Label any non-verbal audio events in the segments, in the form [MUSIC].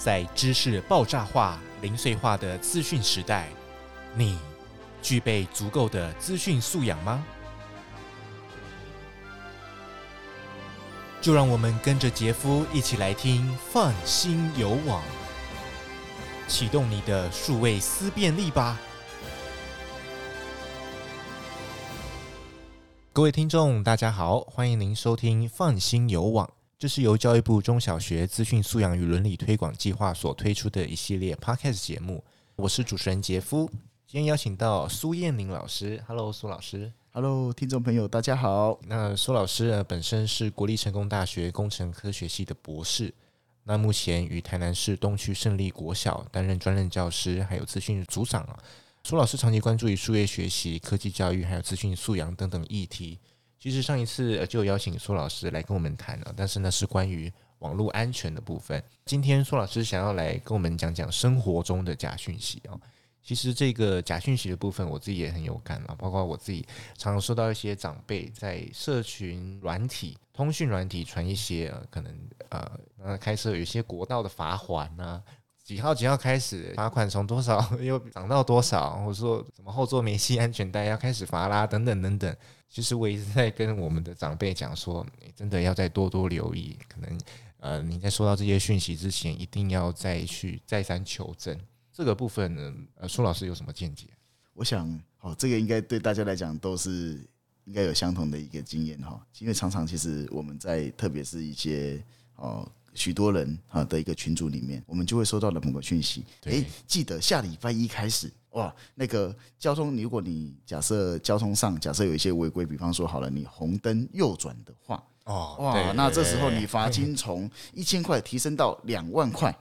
在知识爆炸化、零碎化的资讯时代，你具备足够的资讯素养吗？就让我们跟着杰夫一起来听放心有网，启动你的数位思辨力吧！各位听众，大家好，欢迎您收听放心有网。这是由教育部中小学资讯素养与伦理推广计划所推出的一系列 Podcast 节目。我是主持人杰夫，今天邀请到苏燕宁老师。Hello，苏老师。Hello，听众朋友，大家好。那苏老师呢，本身是国立成功大学工程科学系的博士，那目前于台南市东区胜利国小担任专任教师，还有资讯组长啊。苏老师长期关注于数位学习、科技教育，还有资讯素养等等议题。其实上一次就邀请苏老师来跟我们谈了，但是呢是关于网络安全的部分。今天苏老师想要来跟我们讲讲生活中的假讯息哦。其实这个假讯息的部分，我自己也很有感啊，包括我自己常常收到一些长辈在社群软体、通讯软体传一些可能呃呃开设有一些国道的罚款啊，几号几号开始罚款从多少 [LAUGHS] 又涨到多少，或者说什么后座没系安全带要开始罚啦等等等等。其实我一直在跟我们的长辈讲说，真的要再多多留意，可能呃你在收到这些讯息之前，一定要再去再三求证。这个部分呢，呃，苏老师有什么见解？我想，哦，这个应该对大家来讲都是应该有相同的一个经验哈，因为常常其实我们在特别是一些哦许多人啊的一个群组里面，我们就会收到了某个讯息，诶，记得下礼拜一开始。哇，那个交通，如果你假设交通上假设有一些违规，比方说好了，你红灯右转的话，哦，哇，那这时候你罚金从一千块提升到两万块，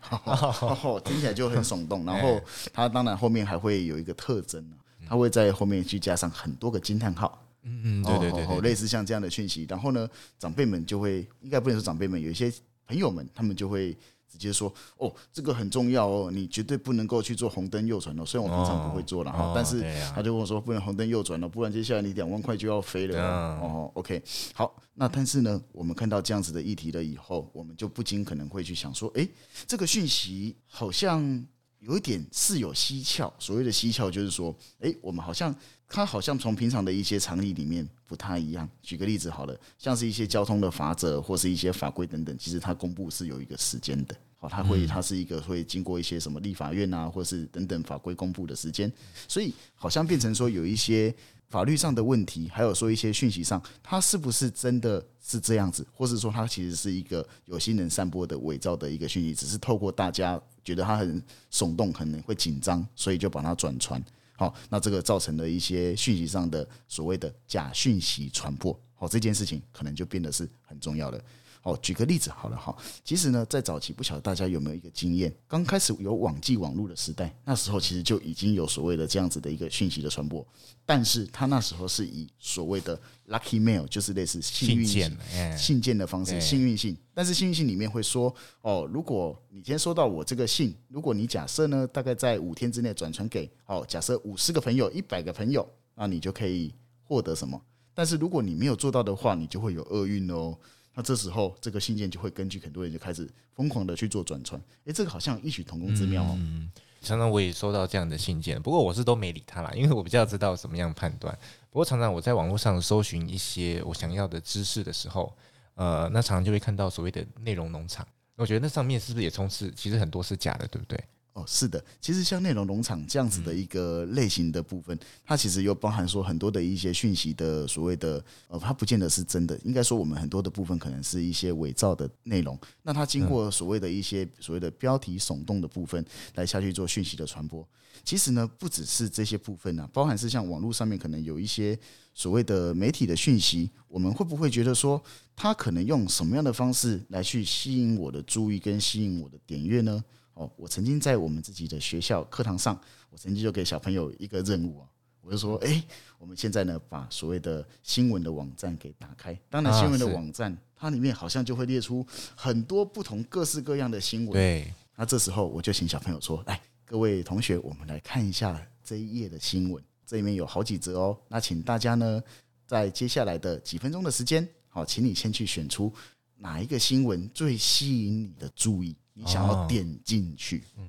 [LAUGHS] 听起来就很耸动。然后它当然后面还会有一个特征，它会在后面去加上很多个惊叹号，嗯嗯，对对对，类似像这样的讯息。然后呢，长辈们就会，应该不能说长辈们，有一些朋友们，他们就会。直接说哦，这个很重要哦，你绝对不能够去做红灯右转哦。虽然我平常不会做了哈，但是他就跟我说不能红灯右转了，不然接下来你两万块就要飞了哦。OK，好，那但是呢，我们看到这样子的议题了以后，我们就不禁可能会去想说，诶，这个讯息好像有一点似有蹊跷。所谓的蹊跷，就是说，诶，我们好像它好像从平常的一些常理里面不太一样。举个例子好了，像是一些交通的法则或是一些法规等等，其实它公布是有一个时间的。好，它会，它是一个会经过一些什么立法院啊，或是等等法规公布的时间，所以好像变成说有一些法律上的问题，还有说一些讯息上，它是不是真的是这样子，或是说它其实是一个有心人散播的伪造的一个讯息，只是透过大家觉得它很耸动，可能会紧张，所以就把它转传。好，那这个造成了一些讯息上的所谓的假讯息传播，好，这件事情可能就变得是很重要的。哦，举个例子好了哈，其实呢，在早期不晓得大家有没有一个经验，刚开始有网际网络的时代，那时候其实就已经有所谓的这样子的一个讯息的传播，但是他那时候是以所谓的 lucky mail，就是类似幸运信件，信件的方式，幸运信。但是幸运信里面会说，哦，如果你今天收到我这个信，如果你假设呢，大概在五天之内转传给，哦，假设五十个朋友、一百个朋友，那你就可以获得什么？但是如果你没有做到的话，你就会有厄运哦。那这时候，这个信件就会根据很多人就开始疯狂的去做转传。诶，这个好像异曲同工之妙哦。嗯，常常我也收到这样的信件，不过我是都没理他啦，因为我比较知道怎么样判断。不过常常我在网络上搜寻一些我想要的知识的时候，呃，那常常就会看到所谓的内容农场。我觉得那上面是不是也充斥？其实很多是假的，对不对？哦，是的，其实像内容农场这样子的一个类型的部分，它其实又包含说很多的一些讯息的所谓的呃，它不见得是真的，应该说我们很多的部分可能是一些伪造的内容。那它经过所谓的一些所谓的标题耸动的部分来下去做讯息的传播。其实呢，不只是这些部分呢，包含是像网络上面可能有一些所谓的媒体的讯息，我们会不会觉得说，它可能用什么样的方式来去吸引我的注意跟吸引我的点阅呢？哦，我曾经在我们自己的学校课堂上，我曾经就给小朋友一个任务啊，我就说，哎，我们现在呢，把所谓的新闻的网站给打开。当然，新闻的网站它里面好像就会列出很多不同各式各样的新闻。对，那这时候我就请小朋友说，来，各位同学，我们来看一下这一页的新闻，这里面有好几则哦。那请大家呢，在接下来的几分钟的时间，好，请你先去选出哪一个新闻最吸引你的注意。你想要点进去，嗯，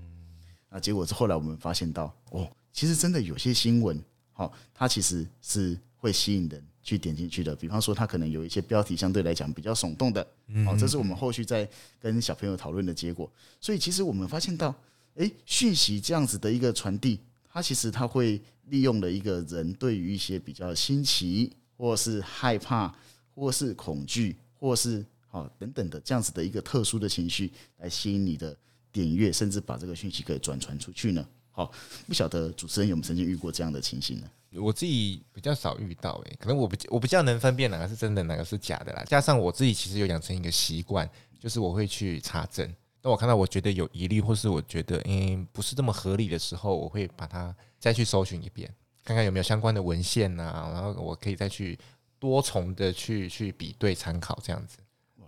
那结果是后来我们发现到，哦，其实真的有些新闻，好，它其实是会吸引人去点进去的。比方说，它可能有一些标题相对来讲比较耸动的，好，这是我们后续在跟小朋友讨论的结果。所以，其实我们发现到，诶，讯息这样子的一个传递，它其实它会利用了一个人对于一些比较新奇，或是害怕，或是恐惧，或是。好，等等的这样子的一个特殊的情绪来吸引你的点阅，甚至把这个讯息可以转传出去呢。好，不晓得主持人有没有曾经遇过这样的情形呢？我自己比较少遇到，诶，可能我不我比较能分辨哪个是真的，哪个是假的啦。加上我自己其实有养成一个习惯，就是我会去查证。当我看到我觉得有疑虑，或是我觉得嗯不是这么合理的时候，我会把它再去搜寻一遍，看看有没有相关的文献呐，然后我可以再去多重的去去比对参考这样子。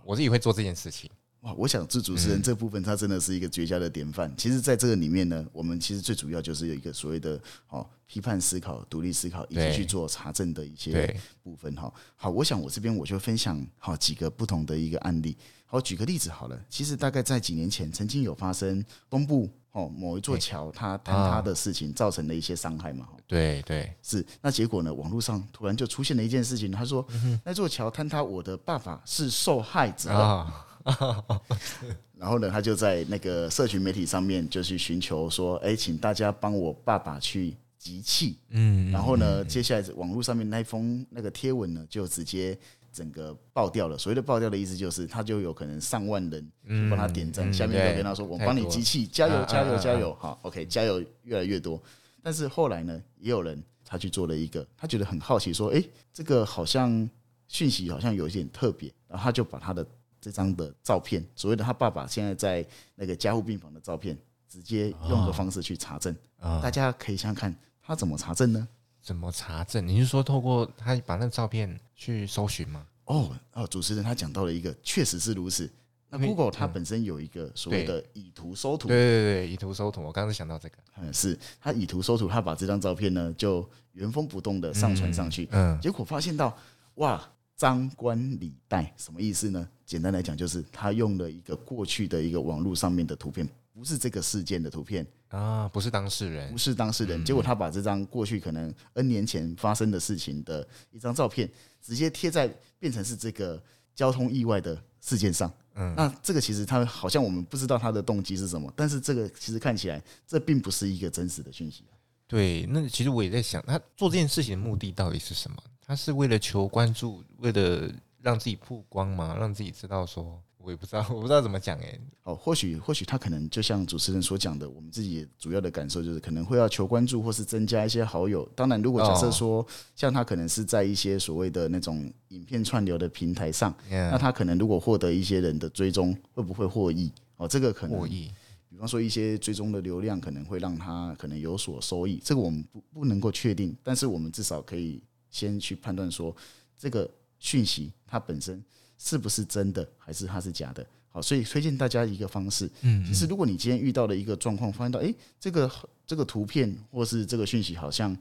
我自己会做这件事情哇！我想，做主持人这部分他真的是一个绝佳的典范。其实，在这个里面呢，我们其实最主要就是有一个所谓的哦批判思考、独立思考，以及去做查证的一些部分哈。好，我想我这边我就分享好几个不同的一个案例。好，举个例子好了，其实大概在几年前，曾经有发生东部哦某一座桥它坍塌的事情，造成了一些伤害嘛。对对，是。那结果呢，网络上突然就出现了一件事情，他说那座桥坍塌，我的爸爸是受害者。[LAUGHS] [LAUGHS] 然后呢，他就在那个社群媒体上面就去寻求说，哎，请大家帮我爸爸去集气。嗯。然后呢，接下来网络上面那封那个贴文呢，就直接。整个爆掉了，所谓的爆掉的意思就是，他就有可能上万人去帮他点赞，下面都跟他说：“我帮你机器，加油，加油，加油！”好，OK，加油越来越多。但是后来呢，也有人他去做了一个，他觉得很好奇，说：“诶，这个好像讯息好像有一点特别。”然后他就把他的这张的照片，所谓的他爸爸现在在那个加护病房的照片，直接用个方式去查证。大家可以想想看，他怎么查证呢？怎么查证？你是说透过他把那个照片去搜寻吗？哦哦，主持人他讲到了一个，确实是如此。那 Google 它本身有一个所谓的以图搜图，对对对，以图搜图。我刚刚是想到这个，嗯，是他以图搜图，他把这张照片呢就原封不动的上传上去，嗯，结果发现到哇，张冠李戴，什么意思呢？简单来讲，就是他用了一个过去的一个网络上面的图片。不是这个事件的图片啊，不是当事人，不是当事人。结果他把这张过去可能 N 年前发生的事情的一张照片，直接贴在变成是这个交通意外的事件上。嗯，那这个其实他好像我们不知道他的动机是什么，但是这个其实看起来这并不是一个真实的讯息。对，那其实我也在想，他做这件事情的目的到底是什么？他是为了求关注，为了让自己曝光吗？让自己知道说。我也不知道，我不知道怎么讲哎。哦，或许或许他可能就像主持人所讲的，我们自己主要的感受就是可能会要求关注，或是增加一些好友。当然，如果假设说像他可能是在一些所谓的那种影片串流的平台上，那他可能如果获得一些人的追踪，会不会获益？哦，这个可能获益。比方说一些追踪的流量可能会让他可能有所收益，这个我们不不能够确定，但是我们至少可以先去判断说这个讯息它本身。是不是真的，还是它是假的？好，所以推荐大家一个方式。嗯，其实如果你今天遇到了一个状况，发现到诶，这个这个图片或是这个讯息好像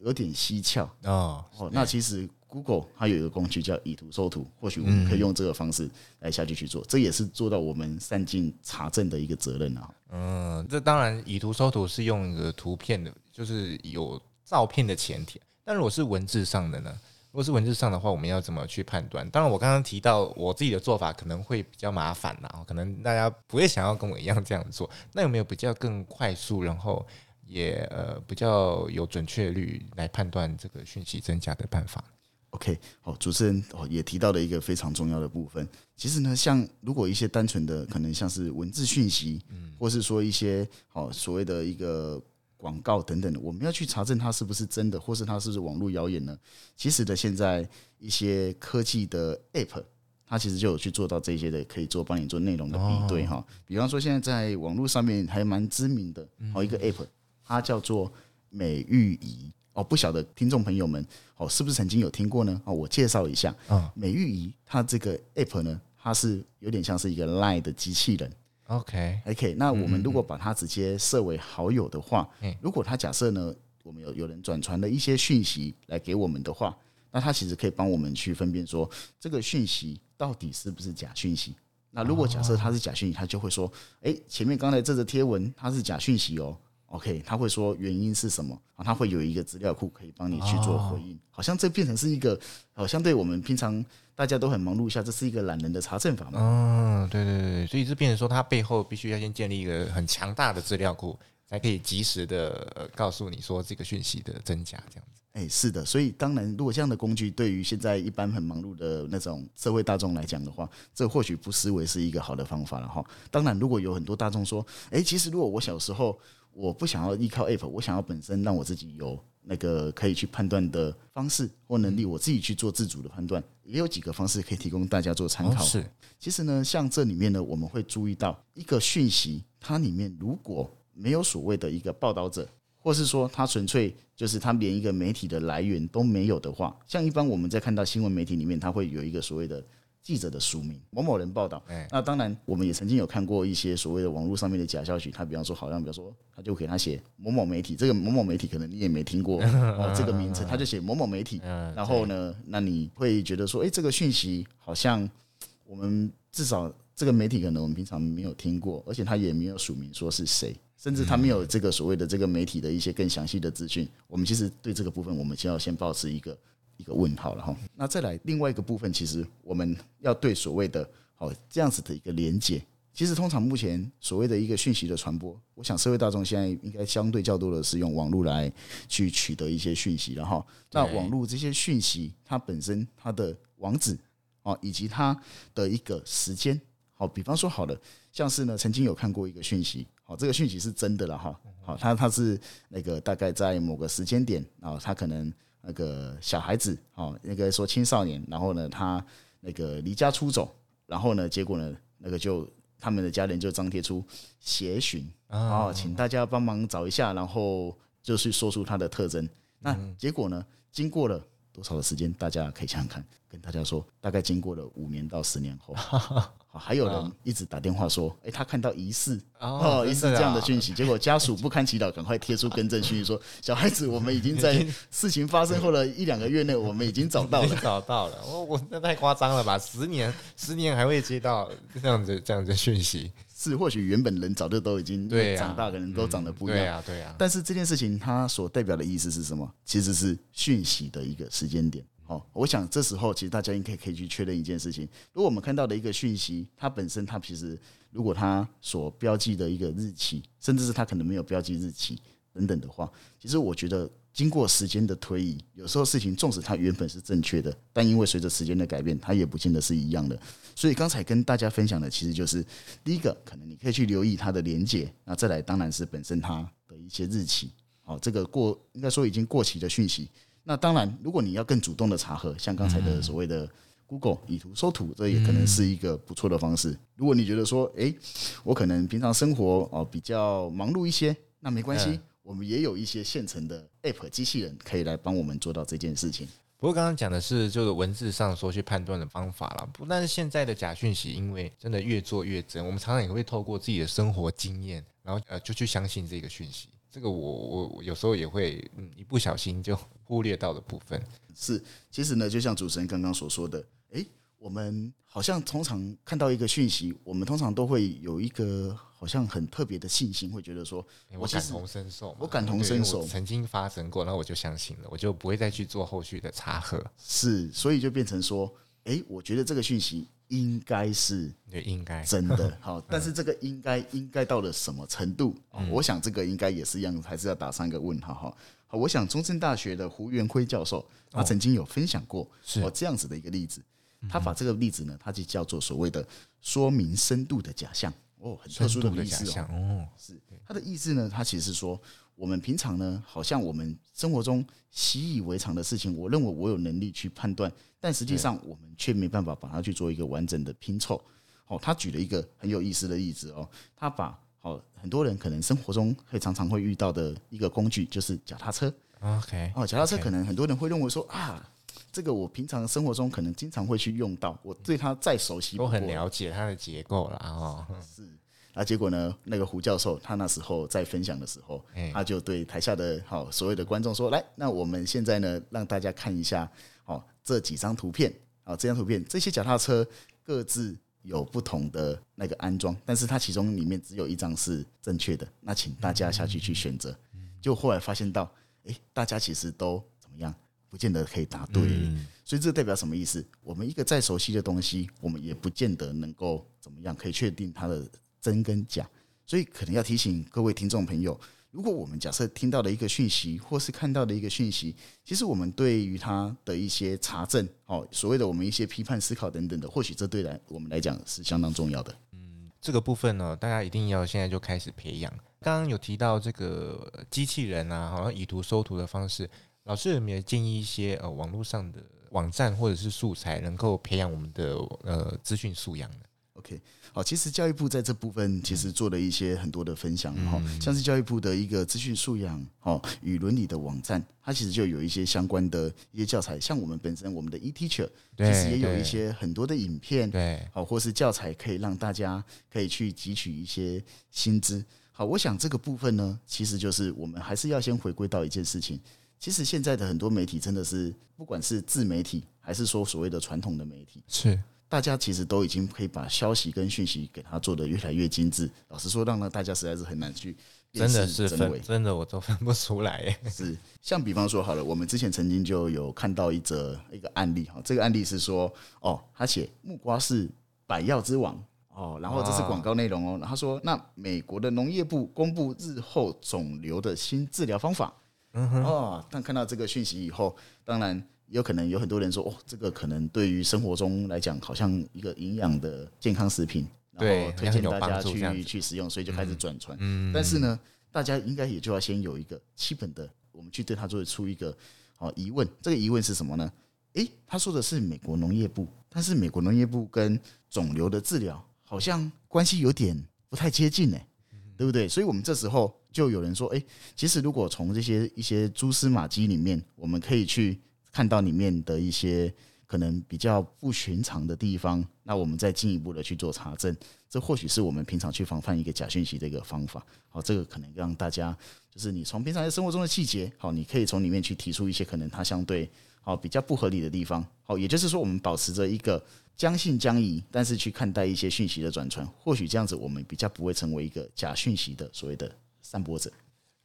有点蹊跷哦，那其实 Google 它有一个工具叫以图搜图，或许我们可以用这个方式来下去去做，这也是做到我们善尽查证的一个责任啊。嗯，这当然以图搜图是用一个图片的，就是有照片的前提，但如果是文字上的呢？如果是文字上的话，我们要怎么去判断？当然，我刚刚提到我自己的做法可能会比较麻烦啦，可能大家不会想要跟我一样这样做。那有没有比较更快速，然后也呃比较有准确率来判断这个讯息真假的办法？OK，好，主持人哦也提到了一个非常重要的部分。其实呢，像如果一些单纯的可能像是文字讯息，嗯，或是说一些好所谓的一个。广告等等的，我们要去查证它是不是真的，或是它是不是网络谣言呢？其实的，现在一些科技的 App，它其实就有去做到这些的，可以做帮你做内容的比对哈。比方说，现在在网络上面还蛮知名的哦一个 App，它叫做美玉仪哦，不晓得听众朋友们哦是不是曾经有听过呢？哦，我介绍一下，美玉仪它这个 App 呢，它是有点像是一个 Line 的机器人。OK，OK，那我们如果把它直接设为好友的话，如果他假设呢，我们有有人转传了一些讯息来给我们的话，那他其实可以帮我们去分辨说这个讯息到底是不是假讯息。那如果假设它是假讯息，他就会说，哎，前面刚才这则贴文它是假讯息哦。OK，他会说原因是什么？啊，他会有一个资料库可以帮你去做回应。好像这变成是一个，好像对我们平常大家都很忙碌下，这是一个懒人的查证法嘛？嗯，对对对，所以这变成说，它背后必须要先建立一个很强大的资料库，才可以及时的告诉你说这个讯息的真假这样子。哎，是的，所以当然，如果这样的工具对于现在一般很忙碌的那种社会大众来讲的话，这或许不失为是一个好的方法了哈。当然，如果有很多大众说，哎，其实如果我小时候。我不想要依靠 App，我想要本身让我自己有那个可以去判断的方式或能力，我自己去做自主的判断，也有几个方式可以提供大家做参考。是，其实呢，像这里面呢，我们会注意到一个讯息，它里面如果没有所谓的一个报道者，或是说它纯粹就是它连一个媒体的来源都没有的话，像一般我们在看到新闻媒体里面，它会有一个所谓的。记者的署名某某人报道，那当然我们也曾经有看过一些所谓的网络上面的假消息，他比方说好像比方说他就给他写某某媒体，这个某某媒体可能你也没听过 [LAUGHS] 哦这个名称，他就写某某媒体，然后呢，那你会觉得说，哎，这个讯息好像我们至少这个媒体可能我们平常没有听过，而且他也没有署名说是谁，甚至他没有这个所谓的这个媒体的一些更详细的资讯，我们其实对这个部分我们就要先保持一个。一个问号了哈，那再来另外一个部分，其实我们要对所谓的好这样子的一个连接，其实通常目前所谓的一个讯息的传播，我想社会大众现在应该相对较多的是用网络来去取得一些讯息了哈。那网络这些讯息，它本身它的网址啊，以及它的一个时间，好，比方说好了，像是呢曾经有看过一个讯息，好，这个讯息是真的了哈，好，它它是那个大概在某个时间点啊，它可能。那个小孩子哦，那个说青少年，然后呢，他那个离家出走，然后呢，结果呢，那个就他们的家人就张贴出协寻哦，请大家帮忙找一下，然后就是说出他的特征。那结果呢，经过了多少的时间，大家可以想想看，跟大家说，大概经过了五年到十年后。[LAUGHS] 还有人一直打电话说，哎，他看到疑似哦，疑似这样的讯息，结果家属不堪其扰，赶快贴出更正讯息，说小孩子，我们已经在 [LAUGHS] 事情发生后的一两个月内，我们已经找到了，找到了。我我那太夸张了吧？十年，十年还会接到这样子这样子讯息？是，或许原本人早就都已经长大，可能都长得不一样。对呀，对呀。但是这件事情它所代表的意思是什么？其实是讯息的一个时间点。哦，我想这时候其实大家应该可以去确认一件事情：如果我们看到的一个讯息，它本身它其实如果它所标记的一个日期，甚至是它可能没有标记日期等等的话，其实我觉得经过时间的推移，有时候事情纵使它原本是正确的，但因为随着时间的改变，它也不见得是一样的。所以刚才跟大家分享的其实就是第一个，可能你可以去留意它的连结，那再来当然是本身它的一些日期。好，这个过应该说已经过期的讯息。那当然，如果你要更主动的查核，像刚才的所谓的 Google 以图搜图，这也可能是一个不错的方式。如果你觉得说，诶，我可能平常生活哦比较忙碌一些，那没关系，我们也有一些现成的 App 机器人可以来帮我们做到这件事情。不过刚刚讲的是就是文字上说去判断的方法了，不但是现在的假讯息，因为真的越做越真，我们常常也会透过自己的生活经验，然后呃就去相信这个讯息。这个我我有时候也会嗯一不小心就忽略到的部分是，其实呢，就像主持人刚刚所说的，诶，我们好像通常看到一个讯息，我们通常都会有一个好像很特别的信心，会觉得说，我感同身受，我感同身受，曾经发生过，然后我就相信了，我就不会再去做后续的查核。是，所以就变成说，诶，我觉得这个讯息。应该是对，应该。真的。[LAUGHS] 好，但是这个应该应该到了什么程度？我想这个应该也是一样，还是要打上一个问号。哈。好，我想中正大学的胡元辉教授，他曾经有分享过哦这样子的一个例子，他把这个例子呢，他就叫做所谓的说明深度的假象哦，很特殊的意思哦，是他的意思呢，他其实是说。我们平常呢，好像我们生活中习以为常的事情，我认为我有能力去判断，但实际上我们却没办法把它去做一个完整的拼凑。哦，他举了一个很有意思的例子哦，他把好很多人可能生活中会常常会遇到的一个工具，就是脚踏车。OK，哦，脚踏车可能很多人会认为说啊，这个我平常生活中可能经常会去用到，我对它再熟悉，我很了解它的结构了哦。[LAUGHS] 是。那结果呢？那个胡教授他那时候在分享的时候，他就对台下的好所有的观众说：“来，那我们现在呢，让大家看一下，哦这几张图片，啊，这张图片，这些脚踏车各自有不同的那个安装，但是它其中里面只有一张是正确的，那请大家下去去选择。就后来发现到，哎，大家其实都怎么样，不见得可以答对，所以这代表什么意思？我们一个再熟悉的东西，我们也不见得能够怎么样可以确定它的真跟假，所以可能要提醒各位听众朋友。如果我们假设听到的一个讯息，或是看到的一个讯息，其实我们对于它的一些查证，哦，所谓的我们一些批判思考等等的，或许这对来我们来讲是相当重要的。嗯，这个部分呢，大家一定要现在就开始培养。刚刚有提到这个机器人啊，好像以图搜图的方式，老师有没有建议一些呃网络上的网站或者是素材，能够培养我们的呃资讯素养呢？OK，好，其实教育部在这部分其实做了一些很多的分享哈，像是教育部的一个资讯素养哦与伦理的网站，它其实就有一些相关的一些教材，像我们本身我们的 eTeacher 其实也有一些很多的影片，对，好，或是教材可以让大家可以去汲取一些新知。好，我想这个部分呢，其实就是我们还是要先回归到一件事情，其实现在的很多媒体真的是，不管是自媒体还是说所谓的传统的媒体，是。大家其实都已经可以把消息跟讯息给它做得越来越精致。老实说，让呢大家实在是很难去真的是分，真的我都分不出来。是像比方说好了，我们之前曾经就有看到一则一个案例哈，这个案例是说哦，他写木瓜是百药之王哦，然后这是广告内容哦，然后说那美国的农业部公布日后肿瘤的新治疗方法，哦，但看到这个讯息以后，当然。有可能有很多人说，哦，这个可能对于生活中来讲，好像一个营养的健康食品，然后推荐大家去去使用，所以就开始转传。嗯，但是呢，大家应该也就要先有一个基本的，我们去对他做出一个哦疑问。这个疑问是什么呢？诶，他说的是美国农业部，但是美国农业部跟肿瘤的治疗好像关系有点不太接近呢，对不对？所以我们这时候就有人说，诶，其实如果从这些一些蛛丝马迹里面，我们可以去。看到里面的一些可能比较不寻常的地方，那我们再进一步的去做查证，这或许是我们平常去防范一个假讯息的一个方法。好，这个可能让大家就是你从平常在生活中的细节，好，你可以从里面去提出一些可能它相对好比较不合理的地方。好，也就是说，我们保持着一个将信将疑，但是去看待一些讯息的转传，或许这样子我们比较不会成为一个假讯息的所谓的散播者。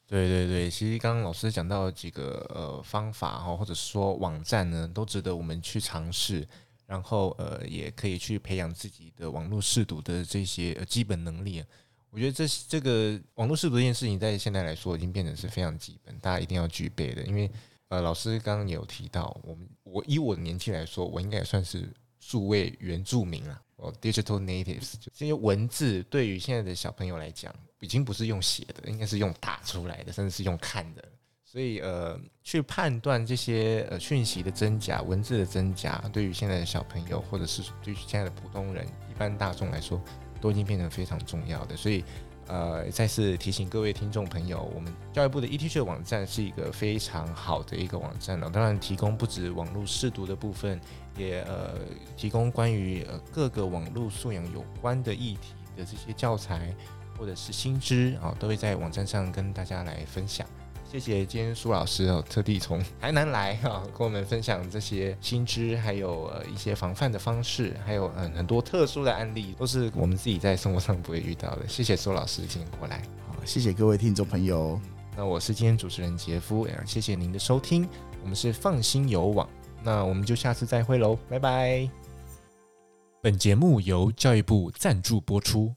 对对对，其实刚刚老师讲到几个呃方法哈，或者说网站呢，都值得我们去尝试，然后呃也可以去培养自己的网络识读的这些呃基本能力。我觉得这这个网络识读这件事情，在现在来说已经变得是非常基本，大家一定要具备的。因为呃老师刚刚也有提到，我们我以我的年纪来说，我应该也算是数位原住民啊。哦，digital natives，这些文字对于现在的小朋友来讲，已经不是用写的，应该是用打出来的，甚至是用看的。所以，呃，去判断这些呃讯息的真假、文字的真假，对于现在的小朋友，或者是对于现在的普通人、一般大众来说，都已经变成非常重要的。所以，呃，再次提醒各位听众朋友，我们教育部的 ETC 网站是一个非常好的一个网站哦。当然，提供不止网络试读的部分。也呃提供关于呃各个网络素养有关的议题的这些教材或者是新知啊，都会在网站上跟大家来分享。谢谢今天苏老师哦，特地从台南来啊，跟我们分享这些新知，还有呃一些防范的方式，还有嗯很多特殊的案例，都是我们自己在生活上不会遇到的。谢谢苏老师今天过来，好，谢谢各位听众朋友。那我是今天主持人杰夫，也谢谢您的收听，我们是放心游网。那我们就下次再会喽，拜拜。本节目由教育部赞助播出。